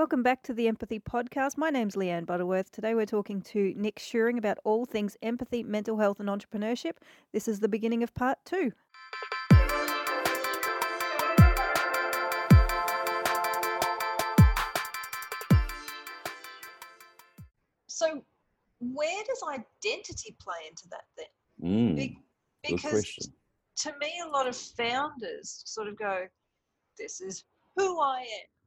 Welcome back to the Empathy Podcast. My name's Leanne Butterworth. Today we're talking to Nick Shewring about all things empathy, mental health, and entrepreneurship. This is the beginning of part two. So, where does identity play into that then? Mm, Be- because question. to me, a lot of founders sort of go, This is who I am.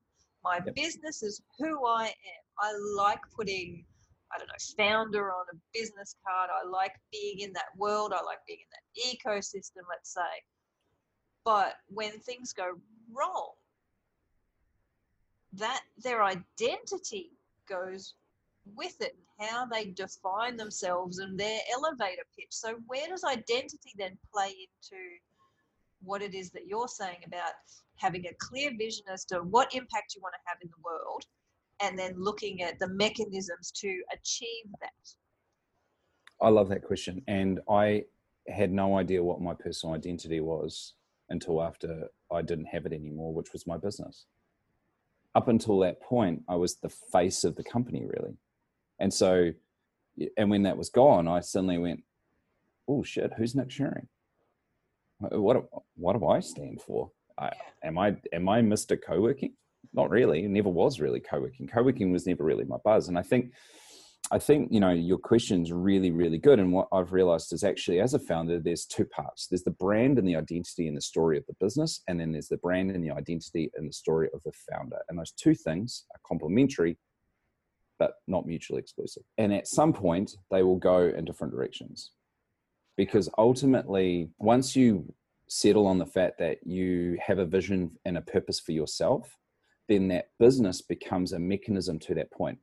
My Yep. business is who I am. I like putting, I don't know, founder on a business card. I like being in that world. I like being in that ecosystem, let's say. But when things go wrong, that their identity goes with it and how they define themselves and their elevator pitch. So, where does identity then play into what it is that you're saying about having a clear vision as to what impact you want to have in the world and then looking at the mechanisms to achieve that? I love that question. And I had no idea what my personal identity was until after I didn't have it anymore, which was my business. Up until that point, I was the face of the company, really. And so, and when that was gone, I suddenly went, oh shit, who's Nick Shewring? Uh, what, what do I stand for? I, am I am I Mr. Co-working? Not really. It never was really co-working. Co-working was never really my buzz. And I think I think you know your question's really really good. And what I've realized is actually as a founder, there's two parts. There's the brand and the identity and the story of the business, and then there's the brand and the identity and the story of the founder. And those two things are complementary, but not mutually exclusive. And at some point, they will go in different directions, because ultimately, once you settle on the fact that you have a vision and a purpose for yourself, then that business becomes a mechanism to that point.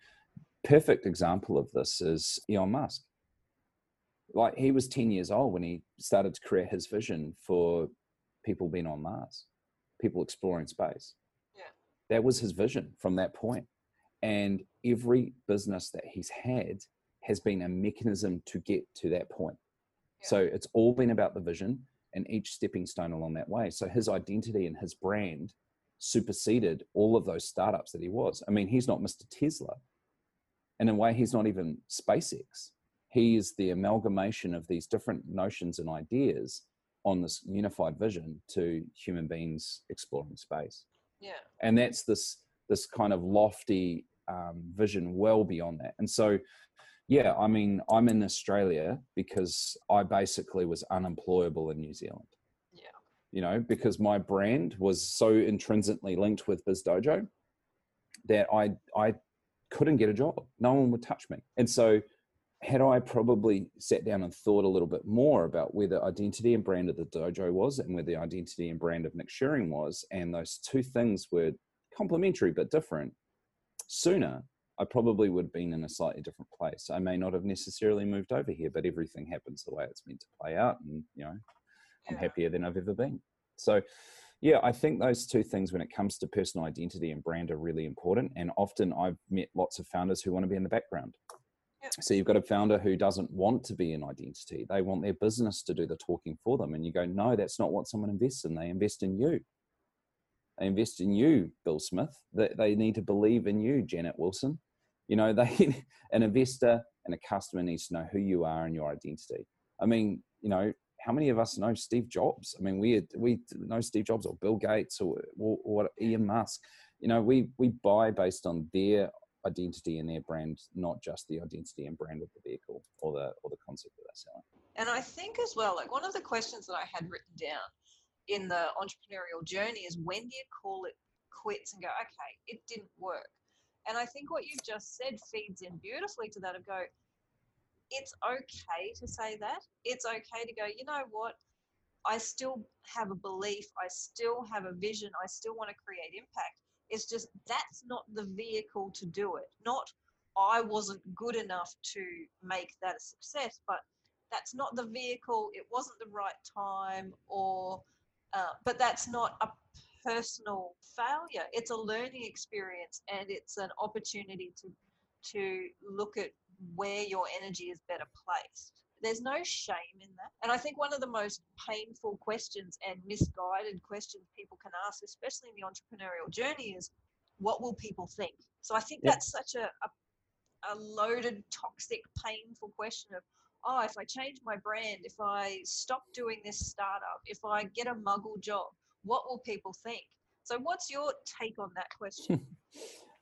Perfect example of this is Elon Musk. Like he was 10 years old when he started to create his vision for people being on Mars, people exploring space. Yeah. That was his vision from that. And every business that he's had has been a mechanism to get to that point. Yeah. So it's all been about the vision and each stepping stone along that way. So his identity and his brand superseded all of those startups that he was. I mean, he's not Mr. Tesla. And in a way, he's not even SpaceX. He is the amalgamation of these different notions and ideas on this unified vision to human beings exploring space. Yeah. And that's this this kind of lofty um, vision well beyond that. And so yeah, I mean, I'm in Australia because I basically was unemployable in New Zealand. Yeah. You know, because my brand was so intrinsically linked with BizDojo that I I couldn't get a job. No one would touch me. And so had I probably sat down and thought a little bit more about where the identity and brand of the dojo was and where the identity and brand of Nick Shewring was, and those two things were complementary but different, sooner I probably would have been in a slightly different place. I may not have necessarily moved over here, but everything happens the way it's meant to play out. And, you know, I'm happier than I've ever been. So, yeah, I think those two things when it comes to personal identity and brand are really important. And often I've met lots of founders who want to be in the background. Yeah. So you've got a founder who doesn't want to be in identity. They want their business to do the talking for them. And you go, no, that's not what someone invests in. They invest in you. They invest in you, Bill Smith. They, they need to believe in you, Janet Wilson. You know, they an investor and a customer needs to know who you are and your identity. I mean, you know, how many of us know Steve Jobs? I mean, we we know Steve Jobs or Bill Gates or, or, or Elon Musk. You know, we we buy based on their identity and their brand, not just the identity and brand of the vehicle or the or the concept that they're selling. And I think as well, like one of the questions that I had written down in the entrepreneurial journey is when do you call it quits and go, okay, it didn't work? And I think what you've just said feeds in beautifully to that of go, it's okay to say that. It's okay to go, you know what? I still have a belief. I still have a vision. I still want to create impact. It's just that's not the vehicle to do it. Not I wasn't good enough to make that a success, but that's not the vehicle. It wasn't the right time, or uh, but that's not a personal failure. It's a learning experience, and it's an opportunity to to look at where your energy is better placed. There's no shame in that. And I think one of the most painful questions and misguided questions people can ask, especially in the entrepreneurial journey, is what will people think? So I think Yep. that's such a, a, a loaded, toxic, painful question of, oh, if I change my brand, if I stop doing this startup, if I get a muggle job, what will people think? So what's your take on that question?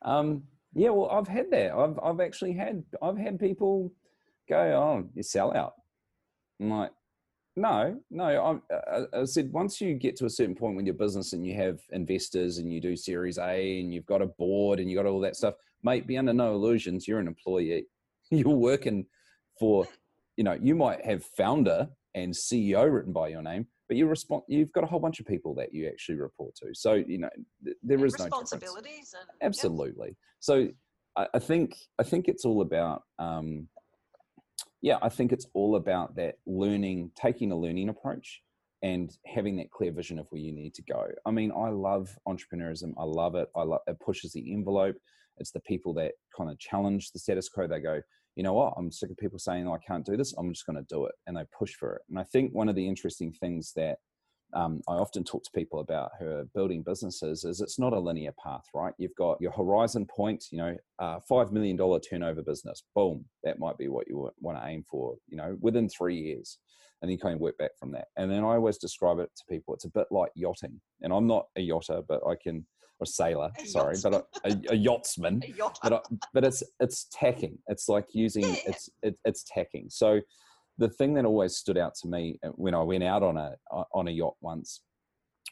Um, yeah, well, I've had that. I've I've actually had I've had people go, "Oh, you sell out." I'm like, no, no. I, I said once you get to a certain point with your business and you have investors and you do Series A and you've got a board and you've got all that stuff, mate, be under no illusions. You're an employee. You're working for, you know, you might have founder and CEO written by your name, but you respond. You've got a whole bunch of people that you actually report to. So you know, th- there And is no responsibilities and yep. Absolutely. So I, I think I think it's all about um, yeah, I think it's all about that learning, taking a learning approach and having that clear vision of where you need to go. I mean, I love entrepreneurism. I love it. I love it pushes the envelope. It's the people that kind of challenge the status quo. They go, you know what? I'm sick of people saying oh, I can't do this. I'm just going to do it, and they push for it. And I think one of the interesting things that um, I often talk to people about who are building businesses is it's not a linear path, right? You've got your horizon point, you know, uh, $5 million turnover business. Boom. That might be what you want to aim for, you know, within three years. And then you kind of work back from that. And then I always describe it to people. It's a bit like yachting. And I'm not a yachter, but I can, or sailor, A sorry, but a, a, a yachtsman A yacht. but I, but it's it's tacking. It's like using Yeah, yeah. it's it, it's tacking. So the thing that always stood out to me uh, when I went out on a on a yacht once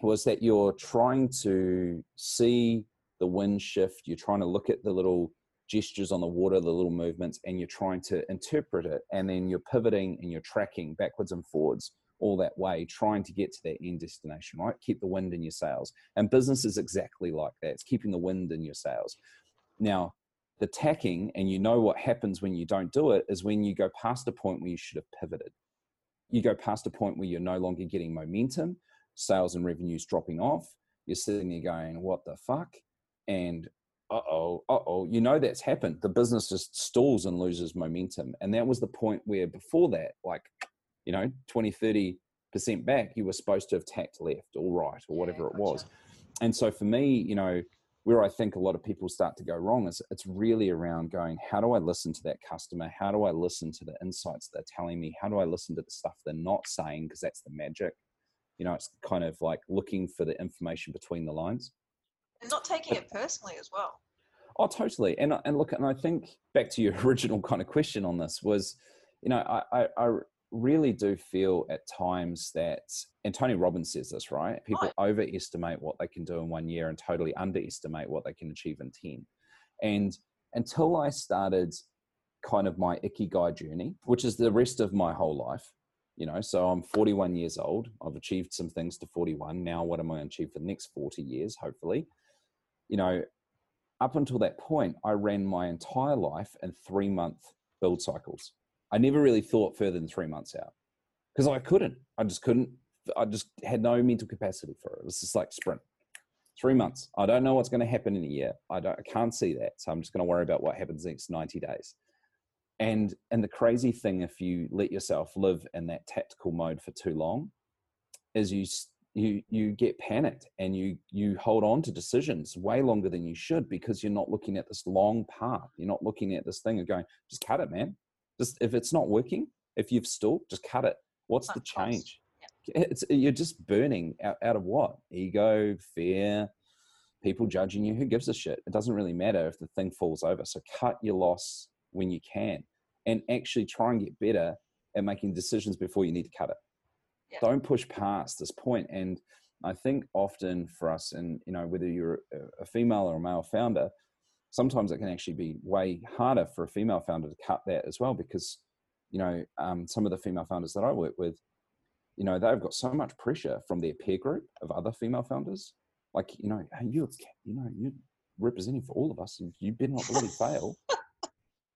was that you're trying to see the wind shift. You're trying to look at the little gestures on the water, the little movements, and you're trying to interpret it. And then you're pivoting and you're tracking backwards and forwards all that way, trying to get to that end destination, right? Keep the wind in your sails. And business is exactly like that. It's keeping the wind in your sails. Now, the tacking, and you know what happens when you don't do it, is when you go past a point where you should have pivoted. You go past a point where you're no longer getting momentum, sales and revenues dropping off. You're sitting there going, what the fuck? And uh oh, uh oh, you know that's happened. The business just stalls and loses momentum. And that was the point where before that, like, you know, 20, 30% back, you were supposed to have tacked left or right or Yeah, whatever it was. And so for me, you know, where I think a lot of people start to go wrong is it's really around going, how do I listen to that customer? How do I listen to the insights they're telling me? How do I listen to the stuff they're not saying? Because that's the magic. You know, it's kind of like looking for the information between the lines. and not taking it personally as well. Oh, totally. And I- and look, and I think back to your original kind of question on this was, you know, I I, I really do feel at times that, and Tony Robbins says this, right? People overestimate what they can do in one year and totally underestimate what they can achieve in ten. And until I started kind of my ikigai journey, which is the rest of my whole life, you know, so I'm 41 years old. I've achieved some things to 41. Now, what am I going to achieve for the next 40 years, hopefully? You know, up until that point, I ran my entire life in three month build cycles. I never really thought further than three months out because I couldn't. I just couldn't. I just had no mental capacity for it. It was just like sprint. Three months. I don't know what's going to happen in a year. I don't. I can't see that. So I'm just going to worry about what happens next 90 days. And and the crazy thing, if you let yourself live in that tactical mode for too long, is you you you get panicked and you you hold on to decisions way longer than you should because you're not looking at this long path. You're not looking at this thing and going, just cut it, man. Just if it's not working, if you've stalled, just cut it. What's the change? It's you're just burning out, out of what? Ego, fear, people judging you. Who gives a shit? It doesn't really matter if the thing falls over. So cut your loss when you can and actually try and get better at making decisions before you need to cut it. Yeah. Don't push past this point. And I think often for us, and you know, whether you're a- a female or a male founder, sometimes it can actually be way harder for a female founder to cut that as well because you know um, some of the female founders that i work with you know they've got so much pressure from their peer group of other female founders. Like you know hey you're you know you're representing for all of us and you better not bloody fail.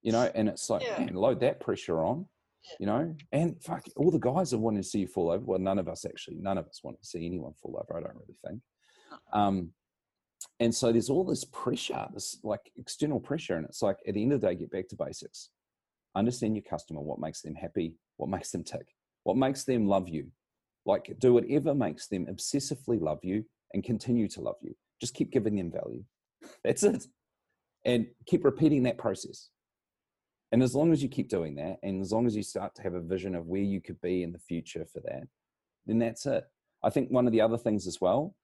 You know and it's like Yeah. man load that pressure on Yeah. you know? And fuck all the guys are wanting to see you fall over. Well none of us actually none of us want to see anyone fall over i don't really think. Um and so there's all this pressure this like external pressure and it's like at the end of the day get back to basics understand your customer what makes them happy what makes them tick what makes them love you like do whatever makes them obsessively love you and continue to love you just keep giving them value That's it. And keep repeating that process. And as long as you keep doing that, and as long as you start to have a vision of where you could be in the future for that, then that's it. I think one of the other things as well,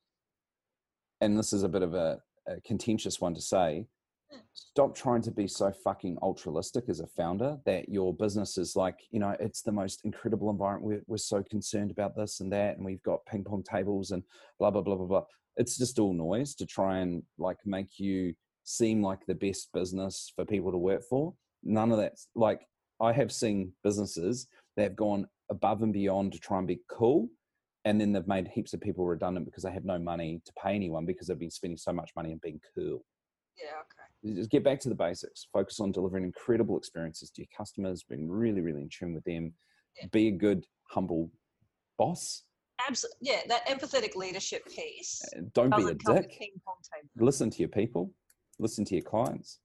and this is a bit of a, a contentious one to say, hmm. stop trying to be so fucking altruistic as a founder that your business is like you know it's the most incredible environment. We're, we're so concerned about this and that and we've got ping pong tables and blah blah blah blah blah. It's just all noise to try and like make you seem like the best business for people to work for. None of that's like i have seen businesses that have gone above and beyond to try and be cool and then they've made heaps of people redundant because they have no money to pay anyone because they've been spending so much money and being cool. Yeah, okay. just get back to the basics. Focus on delivering incredible experiences to your customers being really really in tune with them. Yeah. be a good humble boss. Absolutely. Yeah, that empathetic leadership piece Uh, don't be a doesn't come with dick. listen to your people. Listen to your clients.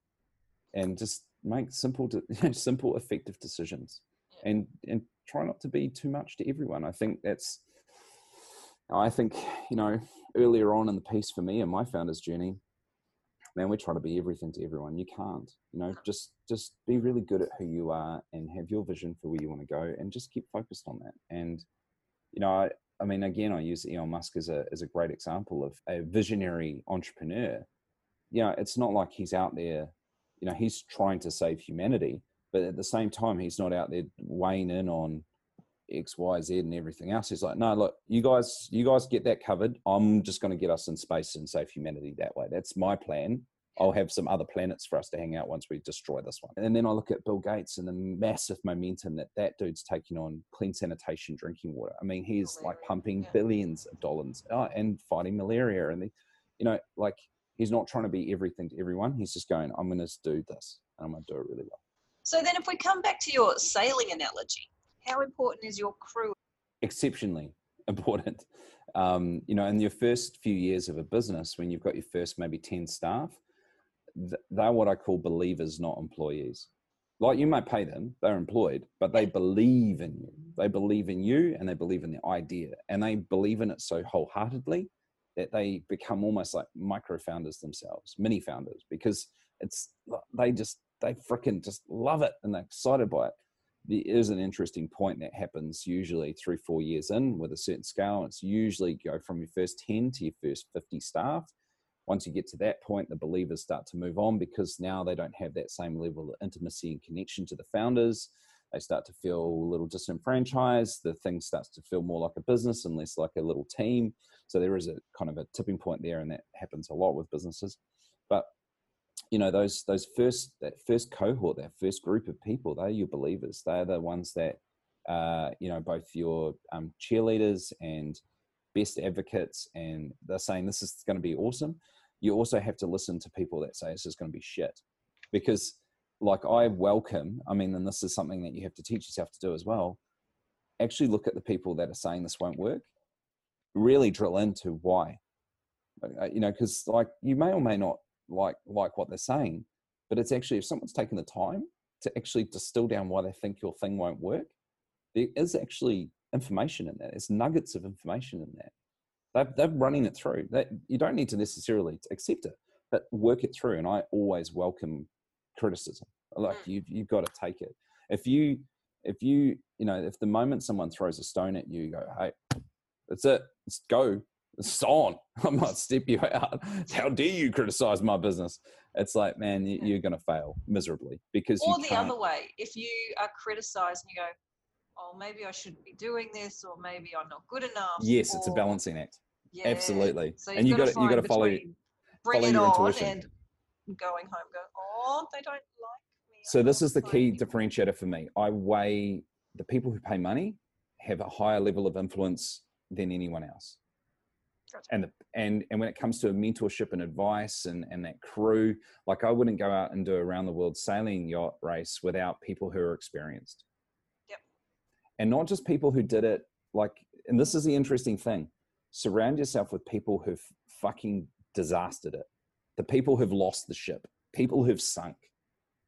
And just make simple de- simple effective decisions. Yeah. and and try not to be too much to everyone. I think that's i think you know earlier on in the piece for me and my founders journey man we're trying to be everything to everyone. You can't you know just just be really good at who you are and have your vision for where you want to go and just keep focused on that. And you know i, I mean again i use elon musk as a as a great example of a visionary entrepreneur. You know it's not like he's out there you know he's trying to save humanity but at the same time he's not out there weighing in on X, Y, Z, and everything else. He's like, no, look, you guys, you guys get that covered. I'm just going to get us in space and save humanity that way. That's my plan. I'll have some other planets for us to hang out once we destroy this one. And then I look at Bill Gates and the massive momentum that that dude's taking on clean sanitation, drinking water. I mean, he's like pumping yeah. billions of dollars uh, and fighting malaria. And the, you know, like he's not trying to be everything to everyone. He's just going, I'm going to do this, and I'm going to do it really well. So then, if we come back to your sailing analogy, how important is your crew? exceptionally important. Um, you know, in your first few years of a business, when you've got your first maybe 10 staff, they're what I call believers, not employees. Like you might pay them, they're employed, but they believe in you. They believe in you and they believe in the idea and they believe in it so wholeheartedly that they become almost like micro founders themselves, mini founders, because it's they just they freaking just love it and they're excited by it there is an interesting point that happens usually three, four years in with a certain scale. It's usually go from your first 10 to your first 50 staff. Once you get to that point, the believers start to move on because now they don't have that same level of intimacy and connection to the founders. They start to feel a little disenfranchised. The thing starts to feel more like a business and less like a little team. So there is a kind of a tipping point there, and that happens a lot with businesses. But you know those those first that first cohort that first group of people they're your believers. They're the ones that uh you know both your um, cheerleaders and best advocates and they're saying this is going to be awesome. You also have to listen to people that say this is going to be shit. Because like i welcome i mean and this is something that you have to teach yourself to do as well actually look at the people that are saying this won't work really drill into why. Uh, you know because like you may or may not like like what they're saying but it's actually if someone's taken the time to actually distill down why they think your thing won't work there is actually information in that there's nuggets of information in that they're, they're running it through. That you don't need to necessarily accept it but work it through and i always welcome criticism. Like Mm. you've, you've got to take it. If you if you you know if the moment someone throws a stone at you you go hey that's it. Let's go it's on. I might step you out. How dare you criticize my business? It's like, man, you- you're going to fail miserably because Or the can't. other way, if you are criticized and you go, oh, maybe I shouldn't be doing this, or maybe I'm not good enough. Yes, it's a balancing act. Yeah. Absolutely. So And you got gotta- you follow- bring follow it your on intuition. and going home, go, oh, they don't like me. So I'm this is the key anymore." differentiator for me. I weigh the people who pay money have a higher level of influence than anyone else. Gotcha. And the, and and when it comes to mentorship and advice and and that crew, like I wouldn't go out and do a around the world sailing yacht race without people who are experienced. Yep. And not just people who did it like and this is the interesting thing. Surround yourself with people who've fucking disastered it. The people who've lost the ship, people who've sunk,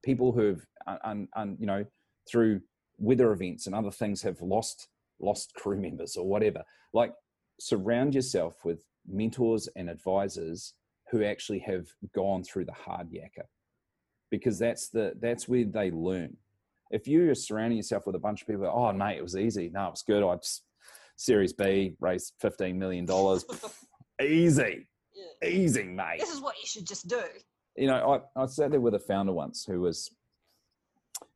people who've un, un, you know through weather events and other things have lost lost crew members or whatever like surround yourself with mentors and advisors who actually have gone through the hard yakka because that's the that's where they learn. If you're surrounding yourself with a bunch of people oh mate it was easy. No it was good. I just series b raised 15 million dollars. Easy. Yeah. easy mate. This is what you should just do. you know I, I sat there with a founder once who was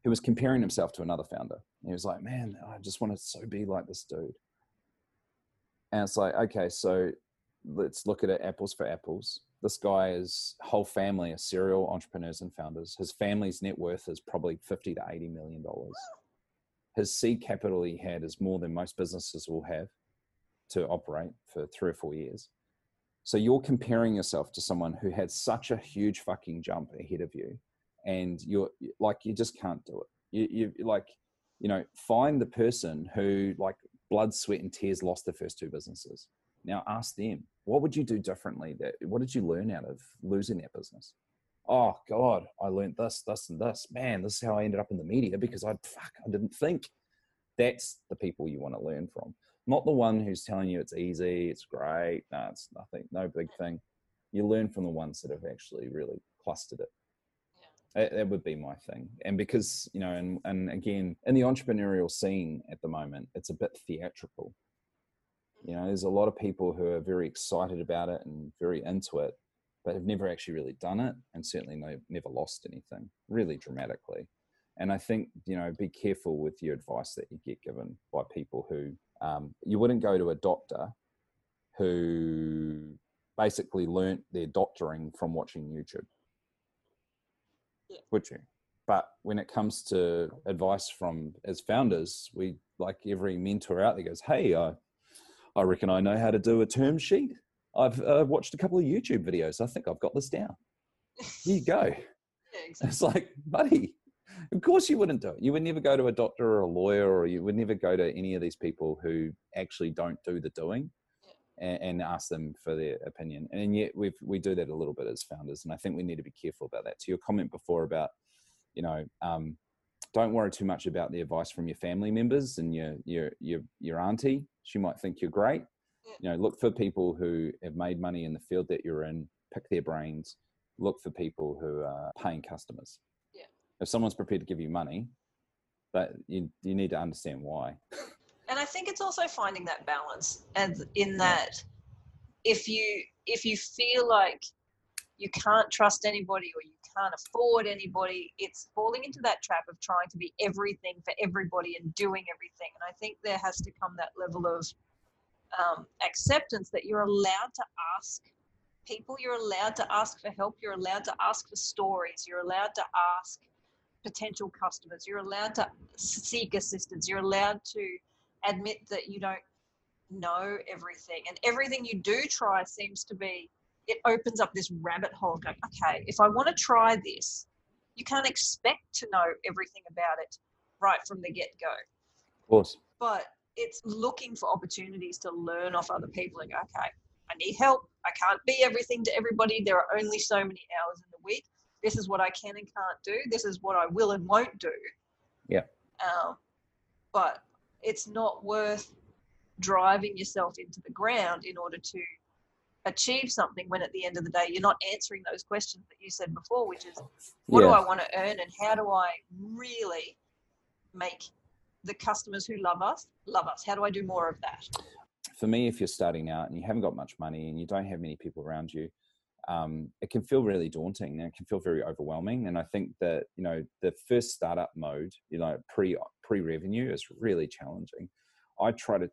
who was comparing himself to another founder. He was like man i just want to so be like this dude and it's like okay so let's look at it apples for apples. This guy is whole family are serial entrepreneurs and founders. His family's net worth is probably 50 to 80 million dollars. His seed capital he had is more than most businesses will have to operate for three or four years. So you're comparing yourself to someone who had such a huge fucking jump ahead of you, and you're like you just can't do it. You you like you know find the person who like blood, sweat, and tears lost their first two businesses. Now ask them what would you do differently. That what did you learn out of losing that business? Oh God, I learned this, this, and this. Man, this is how I ended up in the media because I fuck I didn't think. That's the people you want to learn from not the one who's telling you it's easy, it's great, no, it's nothing, no big thing. You learn from the ones that have actually really clustered it. That, would be my thing. And because, you know, and, and again, in the entrepreneurial scene at the moment, it's a bit theatrical. You know, there's a lot of people who are very excited about it and very into it, but have never actually really done it and certainly no, never lost anything really dramatically. And I think, you know, be careful with your advice that you get given by people who um, you wouldn't go to a doctor who basically learnt their doctoring from watching YouTube, Yeah. would you? But when it comes to advice from as founders, we like every mentor out there goes, "Hey, I, I reckon I know how to do a term sheet. I've uh, watched a couple of YouTube videos. I think I've got this down. Here you go." Yeah, exactly. It's like, buddy, of course you wouldn't do it. You would never go to a doctor or a lawyer, or you would never go to any of these people who actually don't do the doing and, and ask them for their opinion. And yet we we do that a little bit as founders, and I think we need to be careful about that. To your comment before about, you know, um, don't worry too much about the advice from your family members and your your your your auntie. She might think you're great. You know, look for people who have made money in the field that you're in. Pick their brains. Look for people who are paying customers. Yeah. If someone's prepared to give you money, that you you need to understand why. and I think it's also finding that balance, and in that, if you if you feel like you can't trust anybody or you can't afford anybody, it's falling into that trap of trying to be everything for everybody and doing everything. And I think there has to come that level of um, acceptance that you're allowed to ask people, you're allowed to ask for help, you're allowed to ask for stories, you're allowed to ask potential customers, you're allowed to seek assistance, you're allowed to admit that you don't know everything. And everything you do try seems to be, it opens up this rabbit hole going, okay, if I want to try this, you can't expect to know everything about it right from the get go. Of course. But it's looking for opportunities to learn off other people and go, okay, I need help. I can't be everything to everybody. There are only so many hours in the week. This is what I can and can't do. This is what I will and won't do. Yeah. Um, but it's not worth driving yourself into the ground in order to achieve something when at the end of the day you're not answering those questions that you said before which is what do i want to earn and how do i really make the customers who love us love us? How do i do more of that? For me, if you're starting out and you haven't got much money and you don't have many people around you, um, it can feel really daunting and it can feel very overwhelming. And I think that you know the first startup mode, you know, pre pre revenue is really challenging. I try to,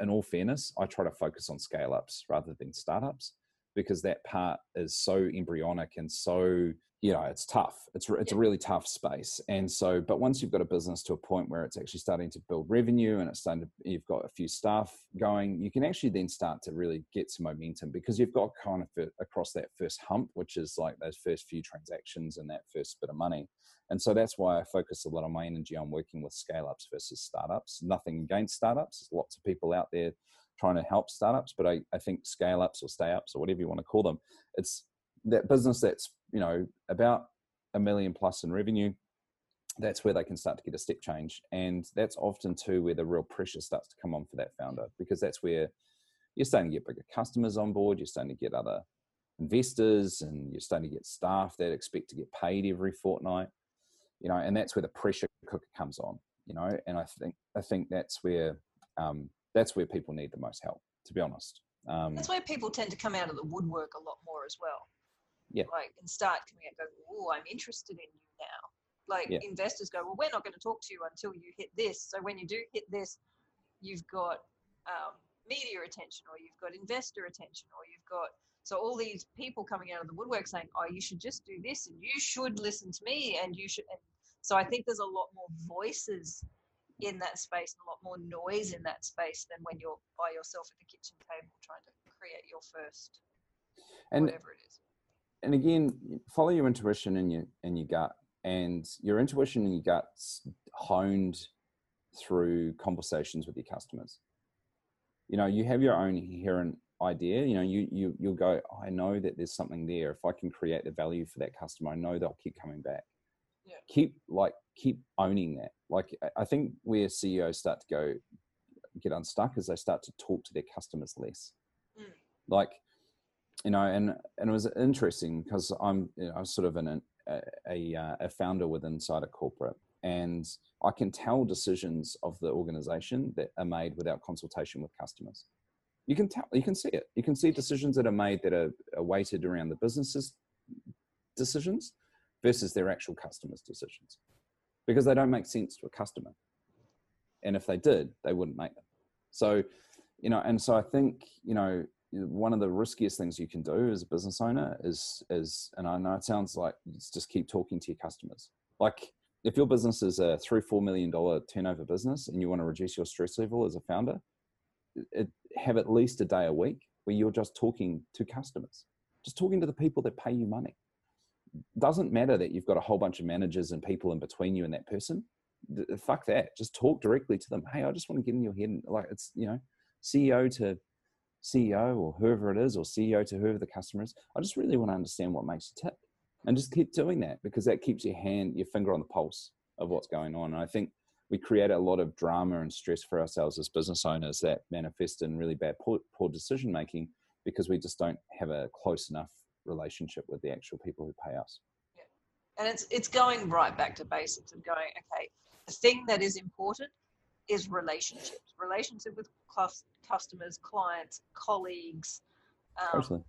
in all fairness, I try to focus on scale ups rather than startups because that part is so embryonic and so you know it's tough. It's it's a really tough space. And so but once you've got a business to a point where it's actually starting to build revenue and it's starting to you've got a few staff going you can actually then start to really get some momentum because you've got kind of across that first hump which is like those first few transactions and that first bit of money and so that's why i focus a lot of my energy on working with scale ups versus startups. Nothing against startups. There's lots of people out there trying to help startups but i, I think scale ups or stay ups or whatever you want to call them it's that business that's you know about a million plus in revenue that's where they can start to get a step change. And that's often too where the real pressure starts to come on for that founder because that's where you're starting to get bigger customers on board you're starting to get other investors and you're starting to get staff that expect to get paid every fortnight you know and that's where the pressure cooker comes on you know and i think i think that's where um, that's where people need the most help to be honest um, That's where people tend to come out of the woodwork a lot more as well. Yeah. Like and start coming out, go, "Oh, I'm interested in you now." Like Yeah. investors go, "Well, we're not going to talk to you until you hit this." So when you do hit this, you've got um, media attention, or you've got investor attention, or you've got so all these people coming out of the woodwork saying, "Oh, you should just do this, and you should listen to me, and you should." And so I think there's a lot more voices in that space, and a lot more noise in that space than when you're by yourself at the kitchen table trying to create your first and whatever it is. and again follow your intuition and your and your gut and your intuition and your guts honed through conversations with your customers. You know you have your own inherent idea you know you you you'll go i know that there's something there. If i can create the value for that customer i know they'll keep coming back Yeah. keep like keep owning that. Like I- think where ceos start to go get unstuck is they start to talk to their customers less. Mm. like you know and and it was interesting because i'm you know, i'm sort of an, a, a, uh, a founder with inside a corporate and i can tell decisions of the organization that are made without consultation with customers. You can tell you can see it. You can see decisions that are made that are, are weighted around the businesses decisions versus their actual customers decisions. Because they don't make sense to a customer. And if they did they wouldn't make them. So you know and so i think you know one of the riskiest things you can do as a business owner is is and i know it sounds like just keep talking to your customers. Like if your business is a three four million dollar turnover business and you want to reduce your stress level as a founder it, have at least a day a week where you're just talking to customers. Just talking to the people that pay you money doesn't matter that you've got a whole bunch of managers and people in between you and that person. Th- uh, fuck that. Just talk directly to them. Hey i just want to get in your head and like it's you know ceo to ceo or whoever it is or ceo to whoever the customer is. I just really want to understand what makes you tick and just keep doing that because that keeps your hand your finger on the pulse of what's going on. And i think we create a lot of drama and stress for ourselves as business owners that manifest in really bad poor, poor decision making because we just don't have a close enough relationship with the actual people who pay us And it's it's going right back to basics and going, okay, the thing that is important is relationships. Relationship with cus- customers, clients, colleagues, um,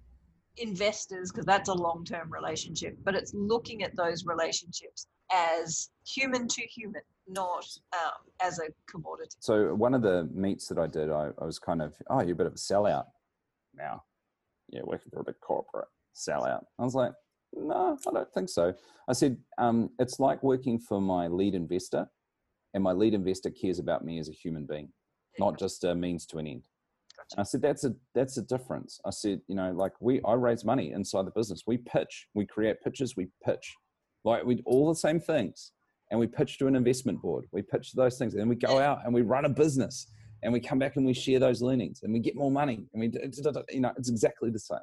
investors, because that's a long term relationship. But it's looking at those relationships as human to human, not um, as a commodity. So one of the meets that I did, I, I was kind of, oh, you're a bit of a sellout now. Yeah, working for a big corporate sellout. I was like, no, I don't think so. I said, um, it's like working for my lead investor, and my lead investor cares about me as a human being, not just a means to an end. Gotcha. I said, that's a that's a difference. I said, you know, like we I raise money inside the business. We pitch, we create pitches, we pitch. Like we all the same things. And we pitch to an investment board. We pitch to those things. And then we go out and we run a business and we come back and we share those learnings and we get more money. And we you know, it's exactly the same.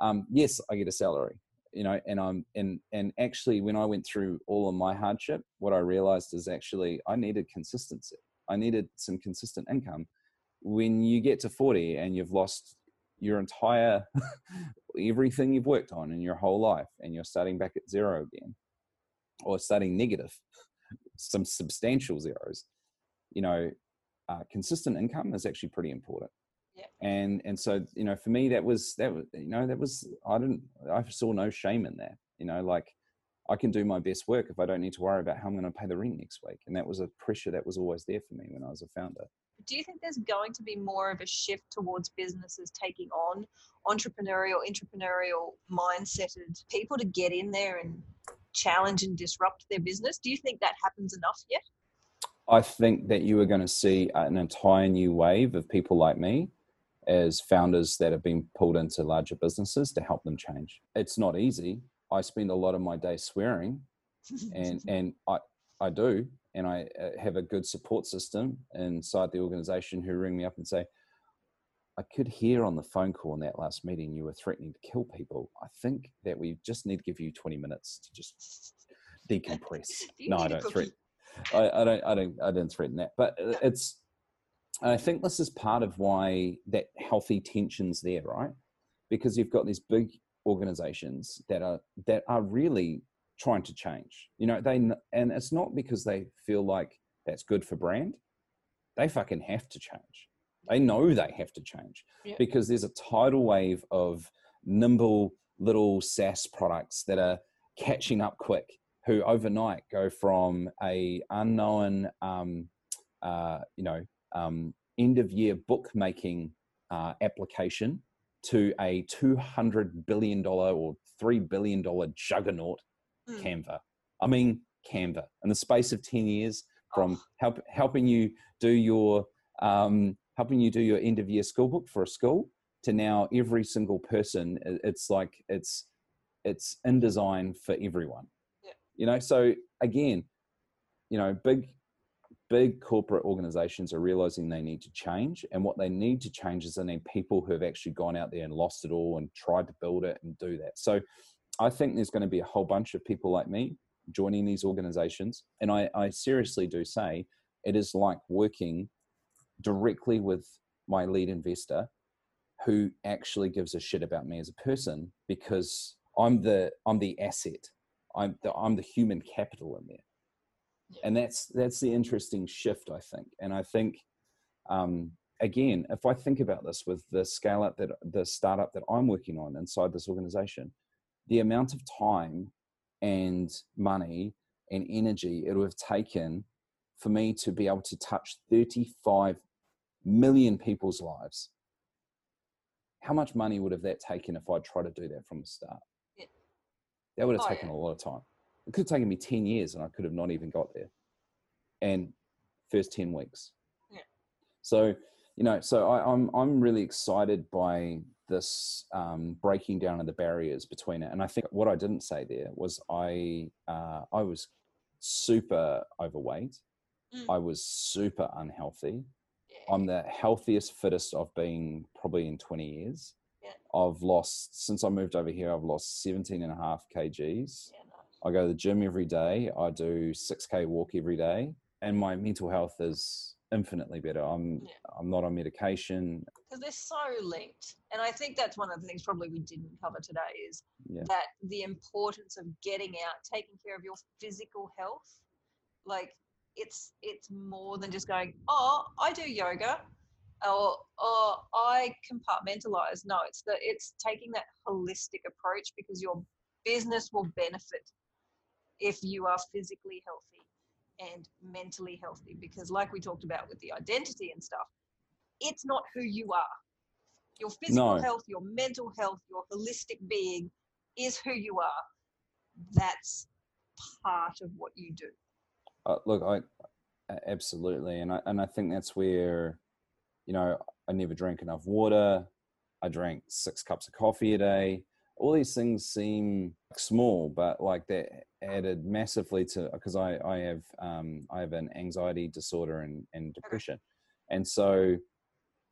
Um, yes, I get a salary, you know, and I'm and and actually when I went through all of my hardship, what I realized is actually I needed consistency. I needed some consistent income when you get to 40 and you've lost your entire everything you've worked on in your whole life and you're starting back at zero again or starting negative some substantial zeros you know uh, consistent income is actually pretty important. And and so you know for me that was that was you know that was i didn't i saw no shame in that you know like i can do my best work if i don't need to worry about how i'm going to pay the rent next week and that was a pressure that was always there for me when i was a founder do you think there's going to be more of a shift towards businesses taking on entrepreneurial, entrepreneurial mindseted people to get in there and challenge and disrupt their business? Do you think that happens enough yet? I think that you are going to see an entire new wave of people like me as founders that have been pulled into larger businesses to help them change. It's not easy. I spend a lot of my day swearing and and I I do and I uh, have a good support system inside the organization who ring me up and say I could hear on the phone call in that last meeting you were threatening to kill people. I think that we just need to give you 20 minutes to just decompress. No, I don't threaten. I, I don't. I don't. I didn't threaten that. But uh, It's. I think this is part of why that healthy tension's there, right? Because you've got these big organizations that are that are really trying to change. You know, they and it's not because they feel like that's good for brand. They fucking have to change. They know they have to change Yeah. because there's a tidal wave of nimble little SaaS products that are catching up quick, who overnight go from a unknown, um, uh, you know, um, end of year bookmaking uh, application to a two hundred billion dollar or three billion dollar juggernaut Mm. Canva. I mean, Canva. In the space of 10 years, from Oh. help, helping you do your um, helping you do your end of year school book for a school to now every single person it's like it's it's in design for everyone Yeah. you know so again you know big big corporate organizations are realizing they need to change and what they need to change is they need people who have actually gone out there and lost it all and tried to build it and do that. So i think there's going to be a whole bunch of people like me joining these organizations and i, I seriously do say it is like working directly with my lead investor who actually gives a shit about me as a person because i'm the i'm the asset. I'm the i'm the human capital in there Yeah. and that's that's the interesting shift i think and i think um, again if i think about this with the scale up that the startup that i'm working on inside this organization the amount of time and money and energy it would have taken for me to be able to touch 35 million people's lives how much money would have that taken if I'd tried to do that from the start Yeah. that would have Oh, taken yeah. a lot of time it could have taken me 10 years and i could have not even got there and first 10 weeks Yeah. so you know so I, i'm i'm really excited by this um, breaking down of the barriers between it and i think what i didn't say there was i uh, i was super overweight Mm. i was super unhealthy Yeah. I'm the healthiest, fittest I've been probably in 20 years. Yeah. I've lost, since I moved over here, I've lost 17 and a half kgs. yeah. I go to the gym every day. I do 6K walk every day. And my mental health is infinitely better. I'm, Yeah. I'm not on medication. because they're so linked. And I think that's one of the things probably we didn't cover today is Yeah. that the importance of getting out, taking care of your physical health. Like it's it's more than just going, oh, I do yoga, or or I compartmentalize. No, it's the it's taking that holistic approach because your business will benefit if you are physically healthy and mentally healthy. Because like we talked about with the identity and stuff, it's not who you are. Your physical No. health, your mental health, your holistic being is who you are. That's part of what you do. Uh, look, I absolutely, and I and I think that's where, you know, I never drank enough water. I drank six cups of coffee a day. All these things seem small, but like that added massively to because I I have um I have an anxiety disorder and and depression, and so.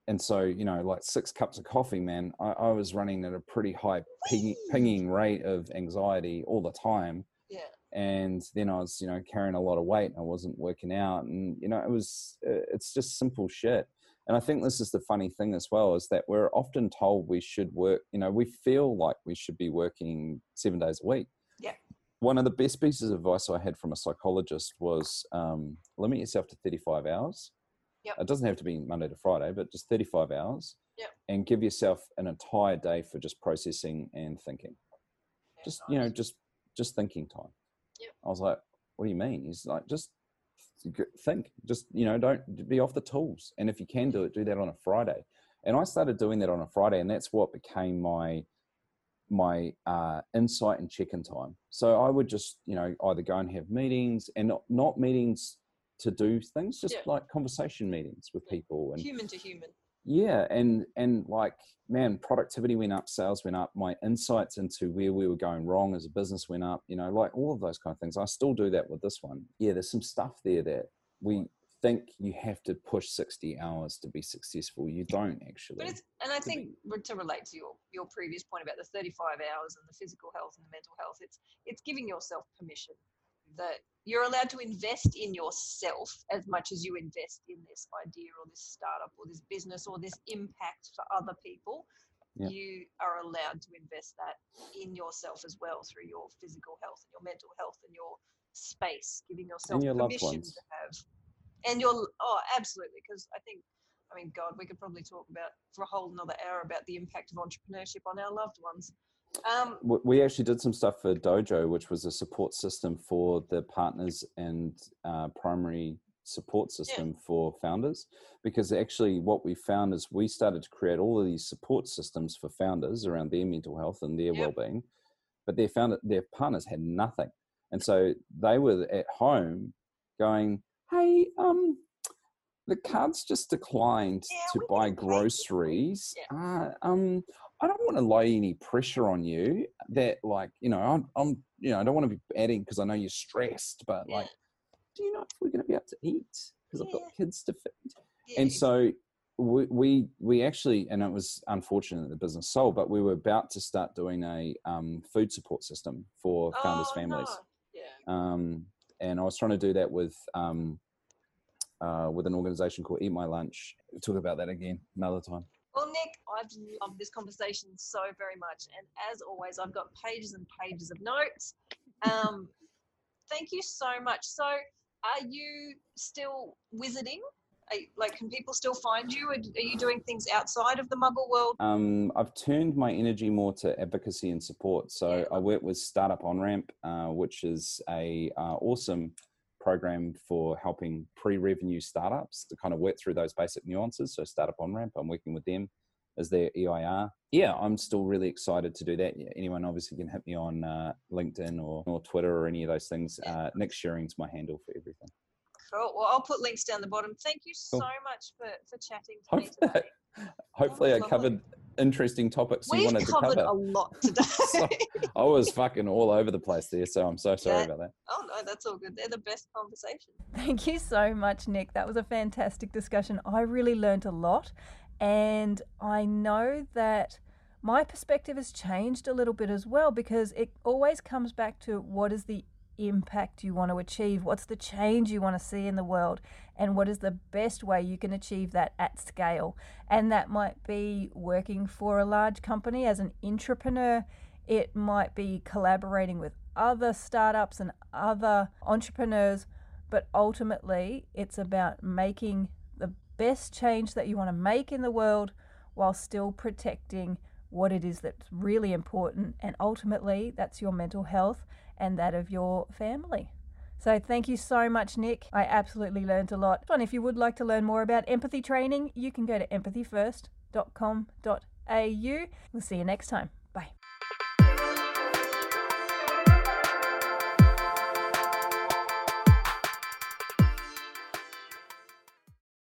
And so, you know, like six cups of coffee, man, I, I was running at a pretty high ping, pinging rate of anxiety all the time Yeah. and then I was, you know, carrying a lot of weight and I wasn't working out, and you know, it was, uh, it's just simple shit. And I think this is the funny thing as well is that we're often told we should work, you know, we feel like we should be working seven days a week. Yeah. One of the best pieces of advice I had from a psychologist was um, limit yourself to 35 hours. Yep. It doesn't have to be Monday to Friday, but just 35 hours. Yep. And give yourself an entire day for just processing and thinking yeah, just you know just just thinking time Yep. i was like what do you mean he's like just think just you know don't be off the tools and if you can do it do that on a friday and i started doing that on a friday and that's what became my my uh, insight and check-in time so i would just you know either go and have meetings and not, not meetings to do things just Yeah. like conversation meetings with people and human to human. Yeah and and like man productivity went up sales went up my insights into where we were going wrong as a business went up you know like all of those kind of things. I still do that with this one. Yeah there's some stuff there that we think you have to push 60 hours to be successful. You don't actually But it's and I think to relate to your your previous point about the 35 hours and the physical health and the mental health, it's it's giving yourself permission that you're allowed to invest in yourself as much as you invest in this idea or this startup or this business or this impact for other people. Yeah. you are allowed to invest that in yourself as well through your physical health and your mental health and your space, giving yourself your permission to have. And your oh, absolutely, because I think, I mean, God, we could probably talk about for a whole another hour about the impact of entrepreneurship on our loved ones. Um, we actually did some stuff for dojo which was a support system for the partners and uh, primary support system for founders. Because actually what we found is we started to create all of these support systems for founders around their mental health and their well-being but their founder their partners had nothing. And so they were at home going hey um the card's just declined Yeah, to buy can pay you." groceries. Uh, um I don't want to lay any pressure on you that like, you know, I'm, I'm you know, I don't want to be adding because I know you're stressed, but Yeah. like, do you know if we're going to be able to eat? Because I've got kids to feed. yeah, And so we, we, we actually, and it was unfortunate that the business sold, but we were about to start doing a um, food support system for founders' Oh, families. no. Yeah. Um, and I was trying to do that with, um, uh, with an organization called Eat My Lunch. We'll talk about that again another time. Well, Nick, I've loved this conversation so very much. And as always, I've got pages and pages of notes. Um, thank you so much. So, are you still wizarding? Are, you- like, can people still find you? Are, are you doing things outside of the muggle world? Um, I've turned my energy more to advocacy and support. So Yeah. I work with Startup On Ramp, uh, which is a uh, awesome program for helping pre-revenue startups to kind of work through those basic nuances. So Startup On Ramp, I'm working with them as their EIR. Yeah, I'm still really excited to do that. Anyone obviously can hit me on uh, LinkedIn or, or Twitter or any of those things. Uh, Nick Shewring's my handle for everything. Cool. Well, I'll put links down the bottom. Thank you so much for, for chatting to me today. hopefully I covered interesting topics you We've wanted to covered cover. a lot today. So- I was fucking all over the place there, so I'm so sorry Yeah. about that. oh, no, that's all good. They're the best conversation. Thank you so much, Nick. That was a fantastic discussion. I really learned a lot, and I know that my perspective has changed a little bit as well because it always comes back to what is the impact you want to achieve, what's the change you want to see in the world, and what is the best way you can achieve that at scale. And that might be working for a large company as an entrepreneur, it might be collaborating with other startups and other entrepreneurs. But ultimately it's about making the best change that you want to make in the world while still protecting what it is that's really important. And ultimately that's your mental health and that of your family. So thank you so much Nick. I absolutely learned a lot. And if you would like to learn more about empathy training, you can go to empathyfirst.com.au. We'll see you next time.